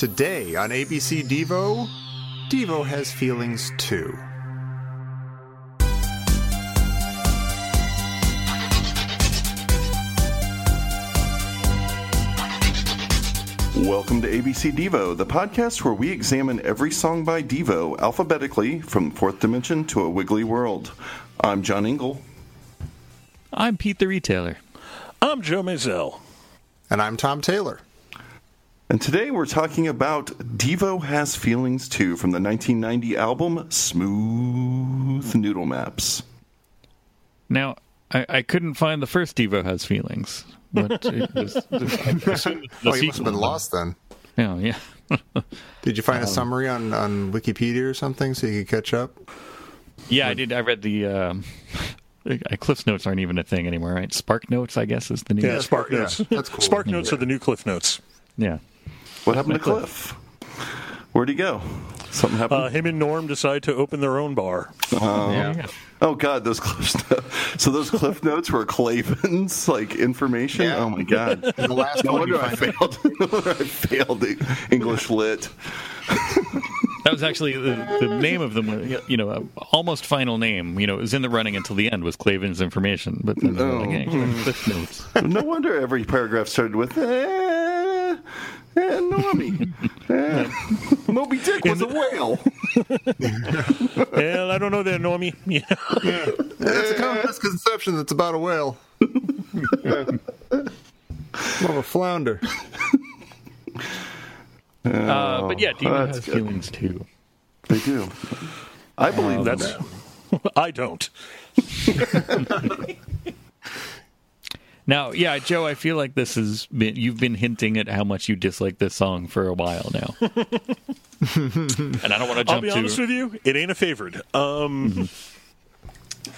Today on ABC Devo, Devo has feelings too. Welcome to ABC Devo, the podcast where we examine every song by Devo alphabetically from fourth dimension to a wiggly world. I'm John Ingle. I'm Pete the Retailer. I'm Joe Mazel. And I'm Tom Taylor. And today we're talking about Devo Has Feelings Too from the 1990 album Smooth Noodle Maps. Now, I, I couldn't find the first Devo Has Feelings. But it was, the oh, you must have been lost then. Yeah, yeah. did you find a summary on, on Wikipedia or something so you could catch up? Yeah, I did. I read the. Um, Cliff Notes aren't even a thing anymore, right? Spark Notes, I guess, is the new. Yeah, Spark Notes. Yeah, that's cool. Spark Notes are the new Cliff Notes. Yeah. What happened to Cliff? Where'd he go? Something happened. Uh, him and Norm decide to open their own bar. Uh, yeah. Oh God, those cliff notes. so those cliff notes were Clavin's like information. Yeah. Oh my God, the last no wonder I failed. no wonder I failed English lit. that was actually the, the, name of them. You know, almost final name. You know, it was in the running until the end was Clavin's information, but then oh. like, hey, cliff notes. No wonder every paragraph started with. Eh. Eh, Normie. Eh, Moby Dick was a whale. well, I don't know that, Normie. Yeah. yeah. That's a common misconception that's about a whale. More of a flounder. Uh, but yeah, Demon has good. feelings too. They do. I believe uh, that's. I don't. Now, yeah, Joe, I feel like this has been you've been hinting at how much you dislike this song for a while now. and I don't want to jump I'll be to... honest with you, it ain't a favorite. Um mm-hmm.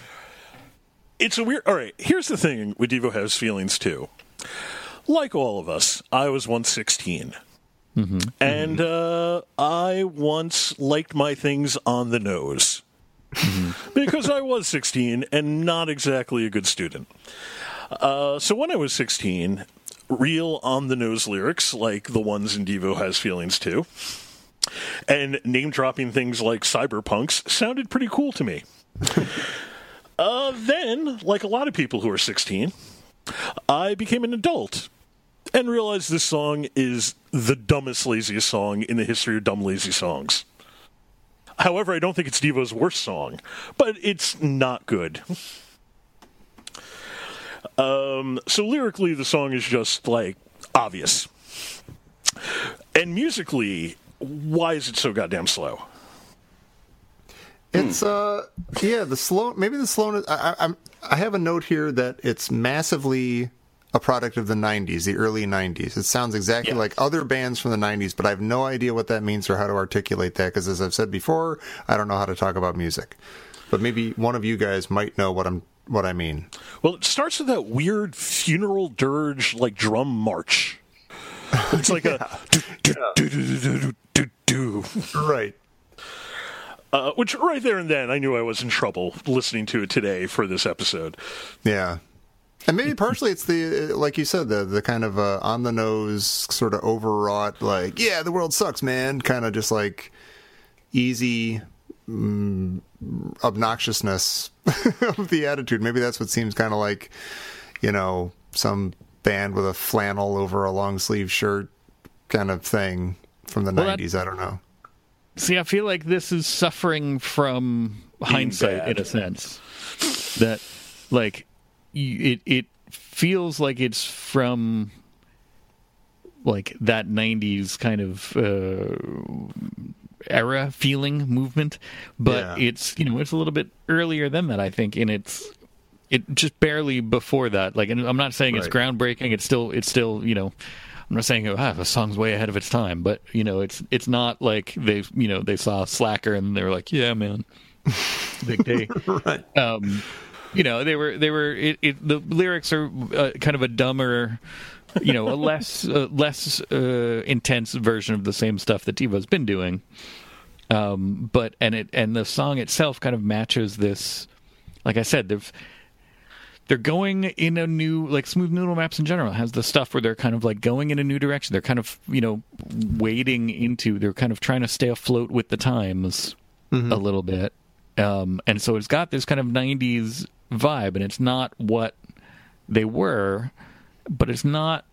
It's a weird All right, here's the thing with Devo has feelings too. Like all of us, I was once 16. Mm-hmm. And uh, I once liked my things on the nose. Mm-hmm. because I was 16 and not exactly a good student. Uh, so when I was 16, real on the nose lyrics like the ones in Devo Has Feelings too, and name dropping things like cyberpunks sounded pretty cool to me. uh, then, like a lot of people who are 16, I became an adult and realized this song is the dumbest, laziest song in the history of dumb, lazy songs. However, I don't think it's Devo's worst song, but it's not good. Um, so lyrically, the song is just like obvious, and musically, why is it so goddamn slow? It's uh yeah the slow maybe the slowness I, I I have a note here that it's massively a product of the 90s, the early 90s. It sounds exactly yeah. like other bands from the 90s, but I have no idea what that means or how to articulate that because, as I've said before, I don't know how to talk about music. But maybe one of you guys might know what I'm what I mean. Well, it starts with that weird funeral dirge like drum march. It's like a do, do, do, do, do, right. Uh, which right there and then I knew I was in trouble listening to it today for this episode. Yeah. And maybe partially it's the like you said the the kind of uh, on the nose sort of overwrought like yeah the world sucks man kind of just like easy mm, obnoxiousness of the attitude. Maybe that's what seems kind of like, you know, some band with a flannel over a long sleeve shirt kind of thing from the well, 90s. That, I don't know. See, I feel like this is suffering from hindsight bad. in a sense. That, like, it it feels like it's from like that 90s kind of uh, era feeling movement, but yeah. it's you know it's a little bit earlier than that. I think, and it's it just barely before that. Like, and I'm not saying right. it's groundbreaking. It's still it's still you know. I'm not saying oh, ah, the song's way ahead of its time, but you know, it's it's not like they you know they saw Slacker and they were like, yeah, man, big day. right. Um, you know, they were they were it, it, the lyrics are uh, kind of a dumber you know, a less uh, less uh, intense version of the same stuff that Devo's been doing. Um, but and it and the song itself kind of matches this. Like I said, they're they're going in a new like smooth noodle maps in general has the stuff where they're kind of like going in a new direction they're kind of you know wading into they're kind of trying to stay afloat with the times mm-hmm. a little bit um, and so it's got this kind of 90s vibe and it's not what they were but it's not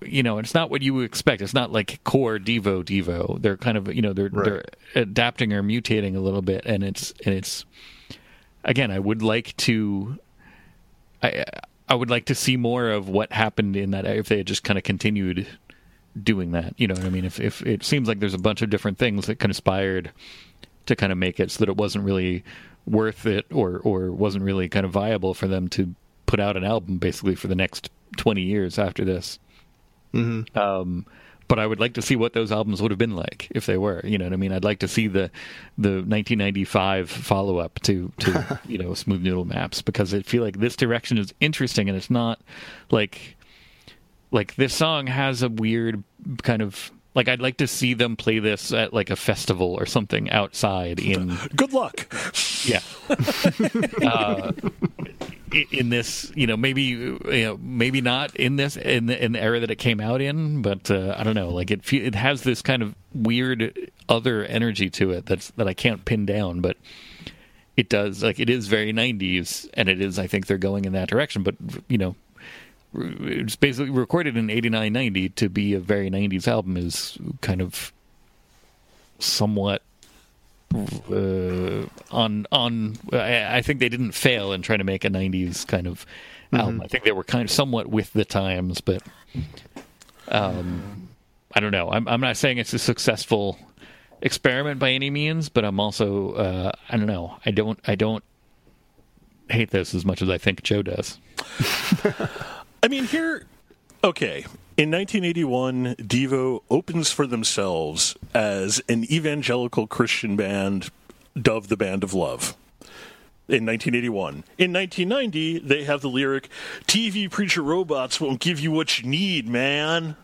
you know it's not what you expect it's not like core devo devo they're kind of you know they're right. they're adapting or mutating a little bit and it's and it's again i would like to I I would like to see more of what happened in that if they had just kind of continued doing that. You know what I mean? If if it seems like there's a bunch of different things that conspired to kind of make it so that it wasn't really worth it or or wasn't really kind of viable for them to put out an album basically for the next 20 years after this. Mm-hmm. Um, but I would like to see what those albums would have been like if they were. You know what I mean? I'd like to see the the 1995 follow up to to you know Smooth Noodle Maps because I feel like this direction is interesting and it's not like like this song has a weird kind of like I'd like to see them play this at like a festival or something outside in. Good luck. Yeah. uh, in this, you know, maybe you know, maybe not in this in the, in the era that it came out in, but uh, I don't know. Like it, it has this kind of weird other energy to it that's that I can't pin down, but it does. Like it is very '90s, and it is. I think they're going in that direction, but you know, it's basically recorded in 89 90 to be a very 90s album is kind of somewhat uh, on on I, I, think they didn't fail in trying to make a 90s kind of album. Mm-hmm. I think they were kind of somewhat with the times, but um, I don't know. I'm I'm not saying it's a successful experiment by any means, but I'm also uh, I don't know. I don't I don't hate this as much as I think Joe does. I mean, here, okay. In 1981, Devo opens for themselves as an evangelical Christian band dubbed the Band of Love. In 1981. In 1990, they have the lyric, TV preacher robots won't give you what you need, man.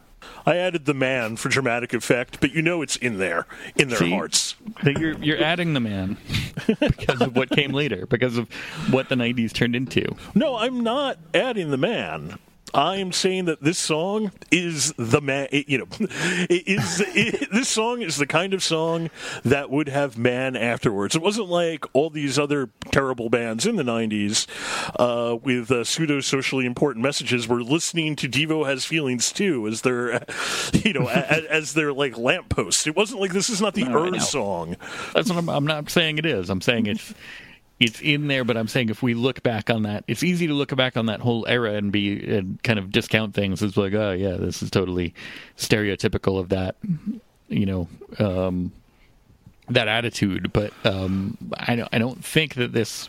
I added the man for dramatic effect, but you know it's in there, in their See, hearts. You're, you're adding the man because of what came later, because of what the 90s turned into. No, I'm not adding the man. I am saying that this song is the man. You know, it is it, this song is the kind of song that would have man afterwards. It wasn't like all these other terrible bands in the '90s uh, with uh, pseudo socially important messages were listening to Devo has feelings too as their, you know, as, as their like lamppost. It wasn't like this is not the no, Earth song. That's what I'm, I'm not saying. It is. I'm saying it's it's in there, but I'm saying if we look back on that, it's easy to look back on that whole era and be and kind of discount things. It's like, oh yeah, this is totally stereotypical of that, you know, um, that attitude. But um, I don't, I don't think that this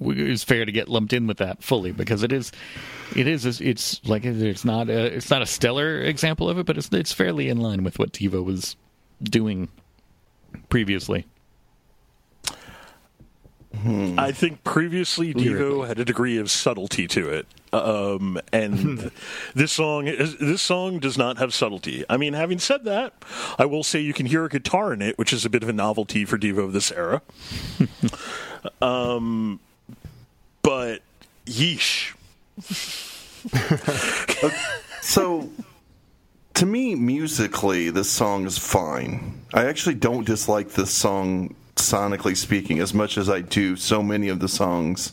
is fair to get lumped in with that fully because it is, it is, it's like it's not a, it's not a stellar example of it, but it's it's fairly in line with what Devo was doing previously. Hmm. I think previously Devo had a degree of subtlety to it, um, and this song this song does not have subtlety. I mean, having said that, I will say you can hear a guitar in it, which is a bit of a novelty for Devo of this era. um, but yeesh. so to me musically this song is fine i actually don't dislike this song sonically speaking, as much as I do so many of the songs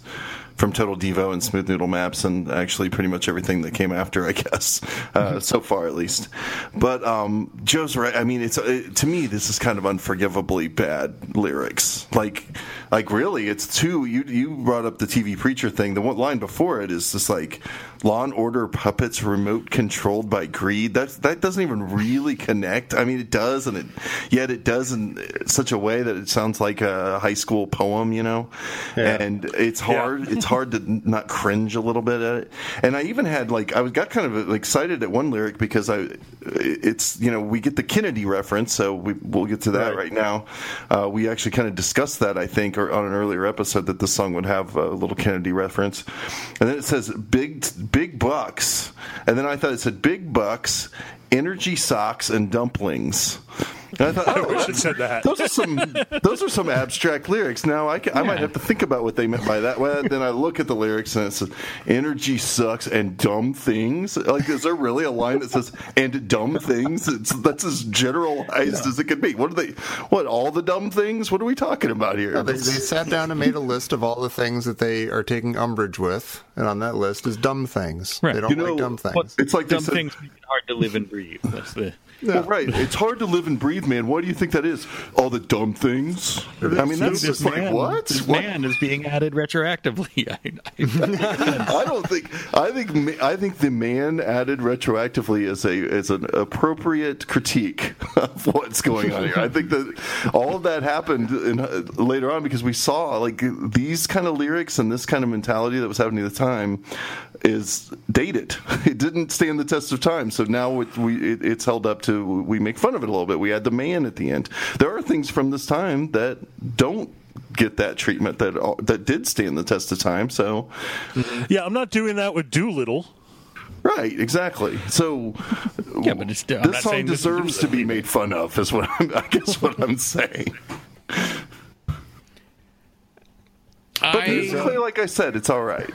from Total Devo and Smooth Noodle Maps, and actually pretty much everything that came after, I guess, uh, mm-hmm. so far at least. But um, Joe's right. I mean, it's it, to me this is kind of unforgivably bad lyrics. Like, like really, it's too. You you brought up the TV preacher thing. The one line before it is just like Law and Order puppets remote controlled by greed. That that doesn't even really connect. I mean, it does, and it yet it does in such a way that it sounds like a high school poem. You know, yeah. and it's hard. Yeah. it's hard to not cringe a little bit at it. And I even had like I was got kind of excited at one lyric because I it's you know we get the Kennedy reference, so we we'll get to that right, right now. Uh, we actually kind of discussed that I think on an earlier episode that the song would have a little Kennedy reference, and then it says big big bucks, and then I thought it said big bucks energy socks and dumplings I, thought, oh, I oh, wish it said that. those are some those are some abstract lyrics. Now I, ca- I might have to think about what they meant by that. Well, then I look at the lyrics and it says "energy sucks" and "dumb things." Like, is there really a line that says "and dumb things"? It's, that's as generalized as it could be. What are they? What all the dumb things? What are we talking about here? They, they sat down and made a list of all the things that they are taking umbrage with, and on that list is dumb things. Right. They don't You know, like dumb things. It's like Dumb said- things make it hard to live and breathe. That's the. Well, right. It's hard to live and breathe, man. Why do you think that is? All the dumb things. I mean, that's just like what? This What? man is being added retroactively. I, I, I don't think. I think. I think the man added retroactively is a is an appropriate critique of what's going on here. I think that all of that happened in, uh, later on because we saw like these kind of lyrics and this kind of mentality that was happening at the time is dated. It didn't stand the test of time. So now it, we it, it's held up to we make fun of it a little bit. We add the man at the end. There are things from this time that don't get that treatment that that did stand the test of time. So mm-hmm. Yeah, I'm not doing that with Doolittle. Right, exactly. So, Yeah, but it's- I'm this not song saying this deserves to be made fun of. Is what I'm, I guess what I'm saying. But I, musically, like I said, it's all right.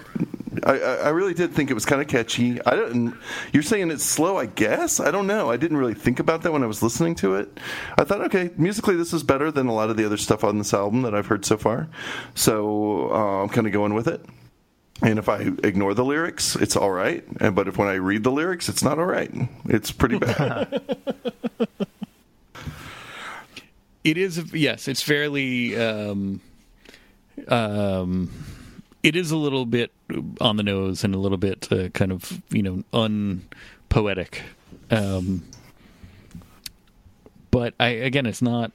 I, I really did think it was kind of catchy. I didn't. You're saying it's slow, I guess. I don't know. I didn't really think about that when I was listening to it. I thought, okay, musically, this is better than a lot of the other stuff on this album that I've heard so far. So uh, I'm kind of going with it. And if I ignore the lyrics, it's all right. But if when I read the lyrics, it's not all right. It's pretty bad. it is yes it's fairly um um it is a little bit on the nose and a little bit uh, kind of you know unpoetic um but i again it's not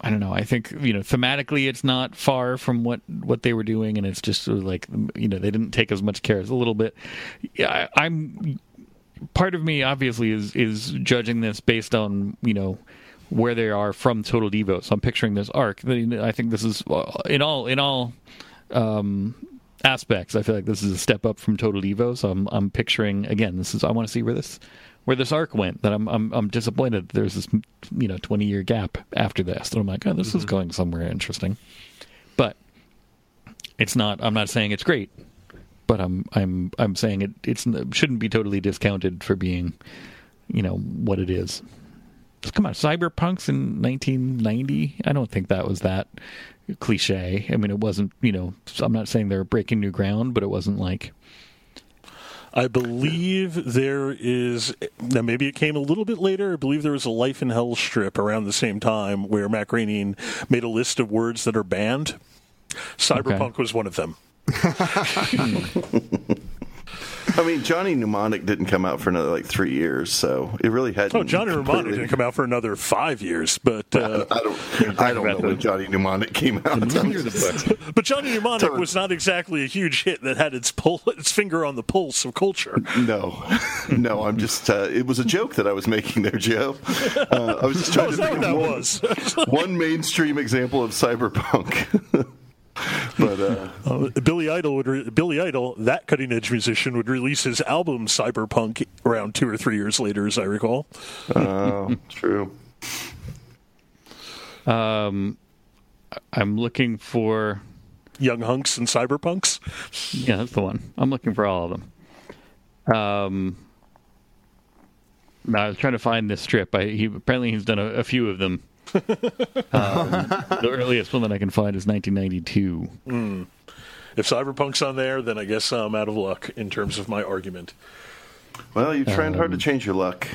i don't know i think you know thematically it's not far from what what they were doing and it's just sort of like you know they didn't take as much care as a little bit yeah I, i'm part of me obviously is is judging this based on you know where they are from Total Devo. So I'm picturing this arc. I think this is uh, in all in all um, aspects. I feel like this is a step up from Total Devo, So I'm I'm picturing again. This is I want to see where this where this arc went. That I'm I'm I'm disappointed. There's this you know 20 year gap after this. And I'm like, oh, this is mm-hmm. going somewhere interesting. But it's not. I'm not saying it's great. But I'm I'm I'm saying it it's shouldn't be totally discounted for being you know what it is. Come on, Cyberpunk's in 1990. I don't think that was that cliche. I mean, it wasn't. You know, I'm not saying they're breaking new ground, but it wasn't like I believe there is now maybe it came a little bit later. I believe there was a Life in Hell strip around the same time where Matt Groening made a list of words that are banned. Cyberpunk was one of them. I mean, Johnny Mnemonic didn't come out for another like three years, so it really hadn't. Oh, Johnny Mnemonic didn't come out for another five years, but uh, I don't. I don't know when Johnny Mnemonic came out. but Johnny Mnemonic was not exactly a huge hit that had its pull, its finger on the pulse of culture. No, no. I'm just. Uh, it was a joke that I was making there, Joe. Uh, I was just trying Oh, to think what of that one, was? one mainstream example of cyberpunk. But uh, Uh, Billy Idol would re- Billy Idol, that cutting edge musician, would release his album Cyberpunk around two or three years later, as I recall. uh, true. um, I'm looking for. Young hunks and cyberpunks. Yeah, that's the one. I'm looking for all of them. Um, no, I was trying to find this strip. I, he apparently he's done a, a few of them. um, the earliest one that I can find is 1992. If cyberpunk's on there, then I guess I'm out of luck in terms of my argument. Well, you're trying hard to change your luck.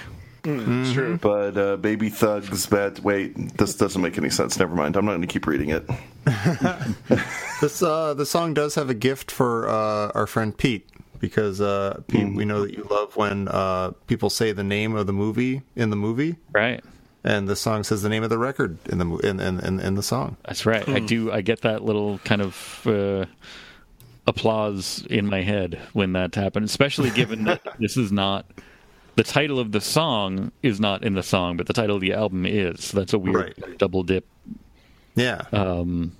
It's true. But uh, Baby Thugs, bad. Wait, this doesn't make any sense. Never mind. I'm not going to keep reading it. This uh, the song does have a gift for uh, our friend Pete because uh, Pete, we know that you love when uh, people say the name of the movie in the movie, Right. And the song says the name of the record in the in in, in, in the song. That's right. I do. I get that little kind of uh, applause in my head when that happens, especially given that this is not the title of the song is not in the song, but the title of the album is. So that's a weird Right. double dip. Yeah, Um,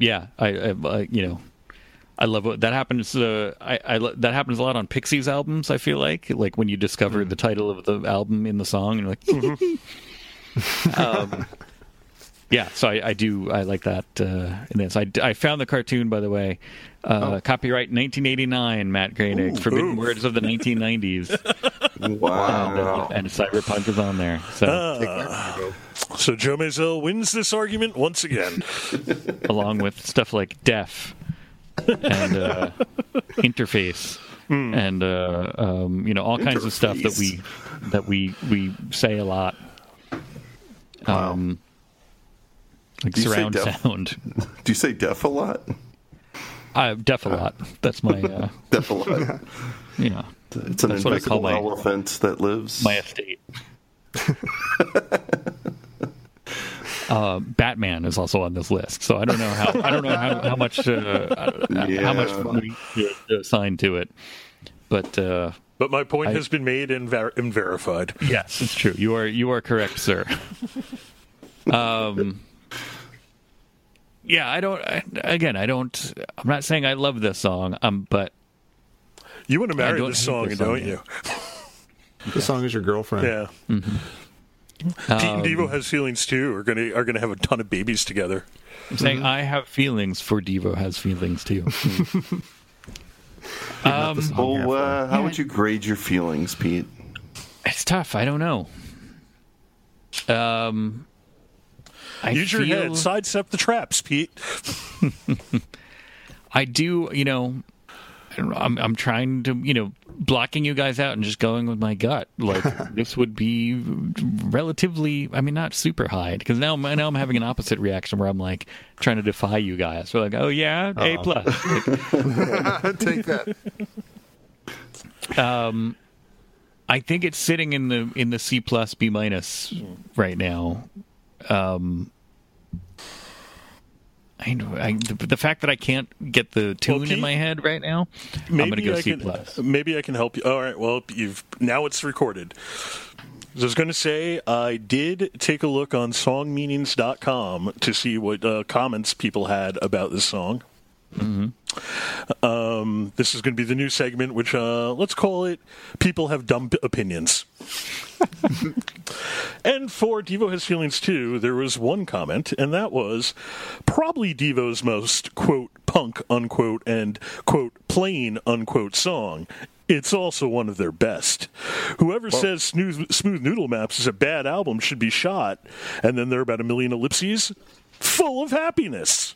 yeah, I, I, I you know. I love what that happens. Uh, I, I that happens a lot on Pixies albums. I feel like, like when you discover the title of the album in the song, and you're like, um, yeah, so I, I, do I like that uh, in this. I, I found the cartoon by the way. Uh, oh. Copyright 1989, Matt Groening. Forbidden ooh. Words of the 1990s. wow. And, and, Cyberpunk is on there. So, uh, so Joe Mazel wins this argument once again. along with stuff like Def and uh, Interface. Mm. And uh, um, you know all kinds of stuff that we that we we say a lot. Um, like surround sound. Do you say deaf a lot? Uh, deaf a lot. That's my uh, deaf a lot. Yeah, it's an that's what I call my elephant that lives my estate. Uh, Batman is also on this list, so I don't know how I don't know how, how much uh, yeah. how much we assign to it, but uh, but my point I, has been made and, ver- and verified. Yes, it's true. You are you are correct, sir. um yeah, I don't. I, again, I don't. I'm not saying I love this song, um, but you want to marry this song, this don't you? this song is your girlfriend. Yeah. Mm-hmm. Pete and Devo um, has feelings too. Are gonna are gonna have a ton of babies together. I'm saying mm-hmm. I have feelings for Devo has feelings too. um, well, uh, how would you grade your feelings, Pete? It's tough. I don't know. Um, I Use feel... your head. Sidestep the traps, Pete. I do, you know, I'm, I'm trying to, you know, blocking you guys out and just going with my gut. Like this would be relatively, I mean, not super high because now, now I'm having an opposite reaction where I'm like trying to defy you guys. So like, oh yeah, A uh-huh. plus. Take that. Um, I think it's sitting in the in the C plus B minus right now. Um, I, I, the, the, fact that I can't get the tune well, Pete, in my head right now, I'm going to go I C can, plus. Maybe I can help you. All right. Well, you've now it's recorded. I was going to say I did take a look on songmeanings.com to see what uh, comments people had about this song. Mm-hmm. Um, this is going to be the new segment, which uh, let's call it "People Have Dumb Opinions." and for Devo Has Feelings too, there was one comment, and that was probably Devo's most quote punk unquote and quote plain unquote song. It's also one of their best. Whoever well, says Smooth, Smooth Noodle Maps is a bad album should be shot, and then there are about a million ellipses full of happiness.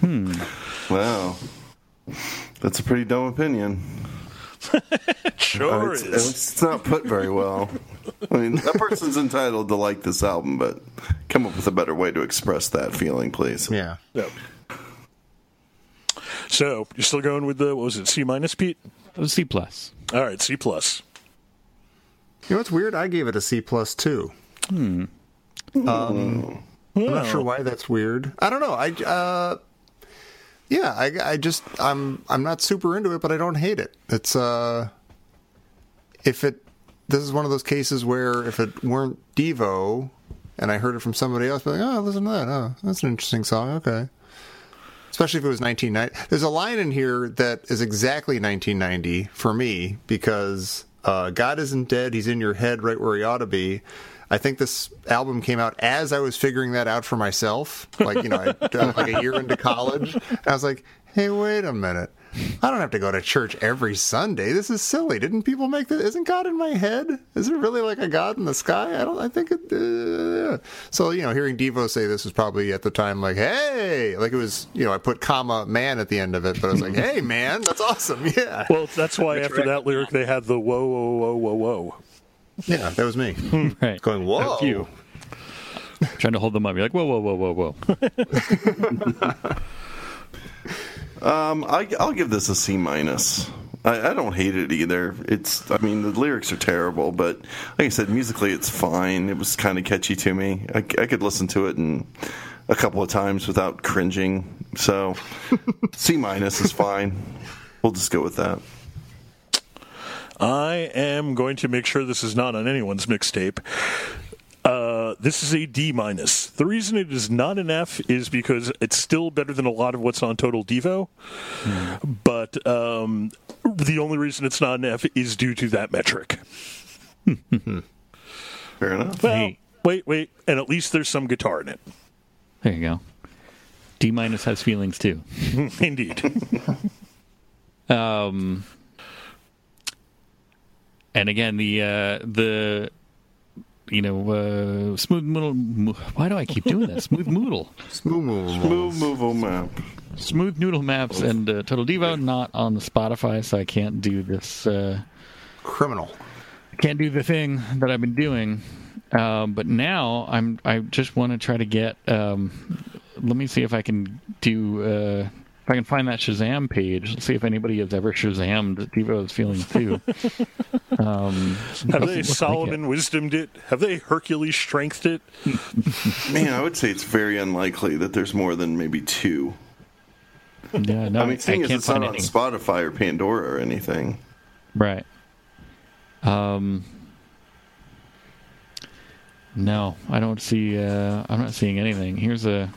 Hmm. Wow. That's a pretty dumb opinion. sure uh, it's, it's, not put very well. I mean, that person's entitled to like this album, but come up with a better way to express that feeling, please. Yeah. Yep. So you're still going with the what was it C minus, Pete? C plus. All right, C plus. You know what's weird? I gave it a C plus too. Hmm. Um, I'm not sure why that's weird. I don't know. I uh, yeah, I, I just I'm I'm not super into it, but I don't hate it. It's uh, if it this is one of those cases where if it weren't Devo and I heard it from somebody else, I'd be like, oh, listen to that. Oh, that's an interesting song. Okay. Especially if it was 1990. There's a line in here that is exactly 1990 for me because uh, God isn't dead. He's in your head right where he ought to be. I think this album came out as I was figuring that out for myself. Like, you know, I'd like a year into college. I was like, hey, wait a minute. I don't have to go to church every Sunday. This is silly. Didn't people make this? Isn't God in my head? Is it really like a God in the sky? I don't. I think it. Uh, so you know, hearing Devo say this was probably at the time like, hey, like it was. You know, I put comma man at the end of it, but I was like, hey, man, that's awesome. Yeah. Well, that's why after that lyric they had the whoa, whoa, whoa, whoa, whoa. Yeah, that was me. right. Going, whoa. You. Trying to hold them up. You're like, whoa, whoa, whoa, whoa, whoa. um, I, will give this a C minus. I, I, don't hate it either. It's, I mean, the lyrics are terrible, but like I said, musically it's fine. It was kind of catchy to me. I, I could listen to it and a couple of times without cringing. So C minus is fine. We'll just go with that. I am going to make sure this is not on anyone's mixtape. Uh, this is a D minus. The reason it is not an F is because it's still better than a lot of what's on Total Devo, mm. but um, the only reason it's not an F is due to that metric. Fair enough. Well, hey, Wait, wait, and at least there's some guitar in it. There you go. D minus has feelings too. Indeed. Um, and again, the uh, the you know uh, smooth noodle. Why do I keep doing that? Smooth noodle, Smooth move. Move, move, oh, map. smooth noodle maps, and uh, Total Devo not on the Spotify, so I can't do this. Uh, Criminal. can't do the thing that I've been doing. Um, but now I'm I just want to try to get. Um, let me see if I can do. If I can find that Shazam page, let's see if anybody has ever Shazammed Devo's feelings too. um, Have they look like Solomon it. wisdomed it? Have they Hercules strengthed it? Man, I would say it's very unlikely that there's more than maybe two. Yeah, no, I mean, seeing as can't it's not find on any. Spotify or Pandora or anything. Right. Um. No, I don't see. Uh, I'm not seeing anything. Here's a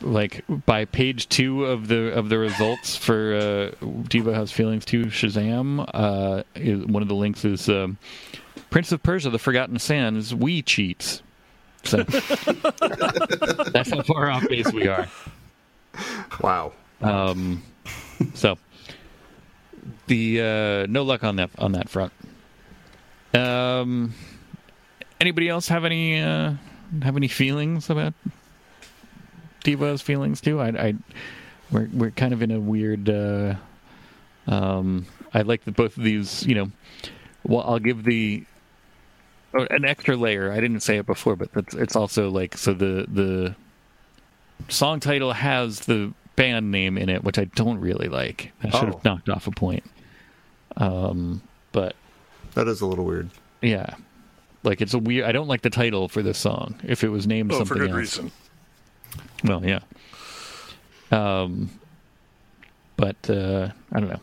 like by page two of the of the results for uh, Devo has feelings to Shazam. Uh, is, one of the links is um, Prince of Persia: The Forgotten Sands. Wii cheats. So that's how far off base we are. Wow. Um, so the uh, no luck on that on that front. Um, anybody else have any uh, have any feelings about Devo's feelings too? I, I we're we're kind of in a weird. Uh, um, I like that both of these. You know, well, I'll give the oh, an extra layer. I didn't say it before, but it's, it's also like so the the song title has the band name in it, which I don't really like. I should Oh. have knocked off a point. Um, but That is a little weird. yeah, like it's a weird. I don't like the title for this song. If it was named Oh, something for good else, reason. Well, yeah. Um, but uh, I don't know.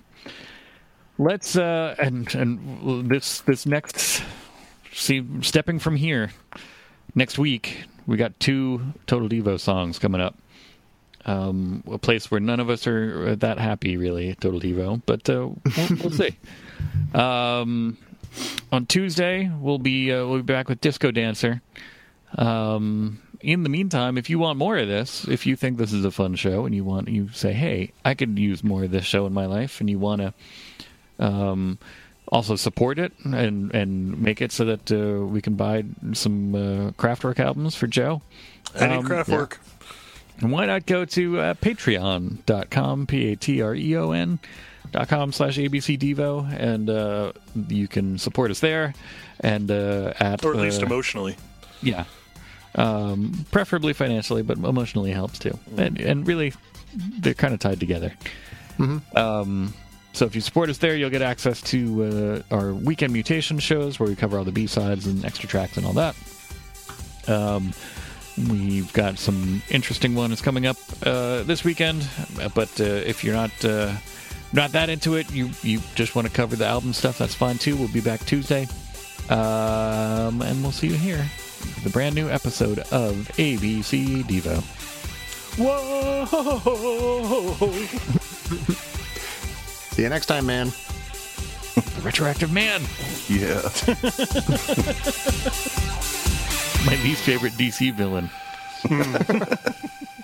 Let's uh, and and this this next see stepping from here next week we got two Total Devo songs coming up. Um, a place where none of us are that happy, really, Total Devo, but uh, we'll, we'll see. Um, on Tuesday, we'll be uh, we'll be back with Disco Dancer. Um, in the meantime, if you want more of this, if you think this is a fun show and you want you say, "Hey, I could use more of this show in my life," and you want to um, also support it and and make it so that uh, we can buy some uh, Kraftwerk albums for Joe, Any Um, craft yeah. and why not go to uh, patreon.com, P A T R E O N dot com slash ABC Devo, and uh, you can support us there. And uh, at Or at least uh, emotionally. yeah, um, preferably financially, but emotionally helps too. And, and really, they're kind of tied together. Um, so if you support us there, you'll get access to uh, our weekend mutation shows where we cover all the B sides and extra tracks and all that. Um, we've got some interesting ones coming up uh, this weekend, but uh, if you're not uh, not that into it, you you just want to cover the album stuff, that's fine too. We'll be back Tuesday, um, and we'll see you here. The brand new episode of ABC Devo. Whoa! See you next time, man. The retroactive man, Yeah. my least favorite DC villain.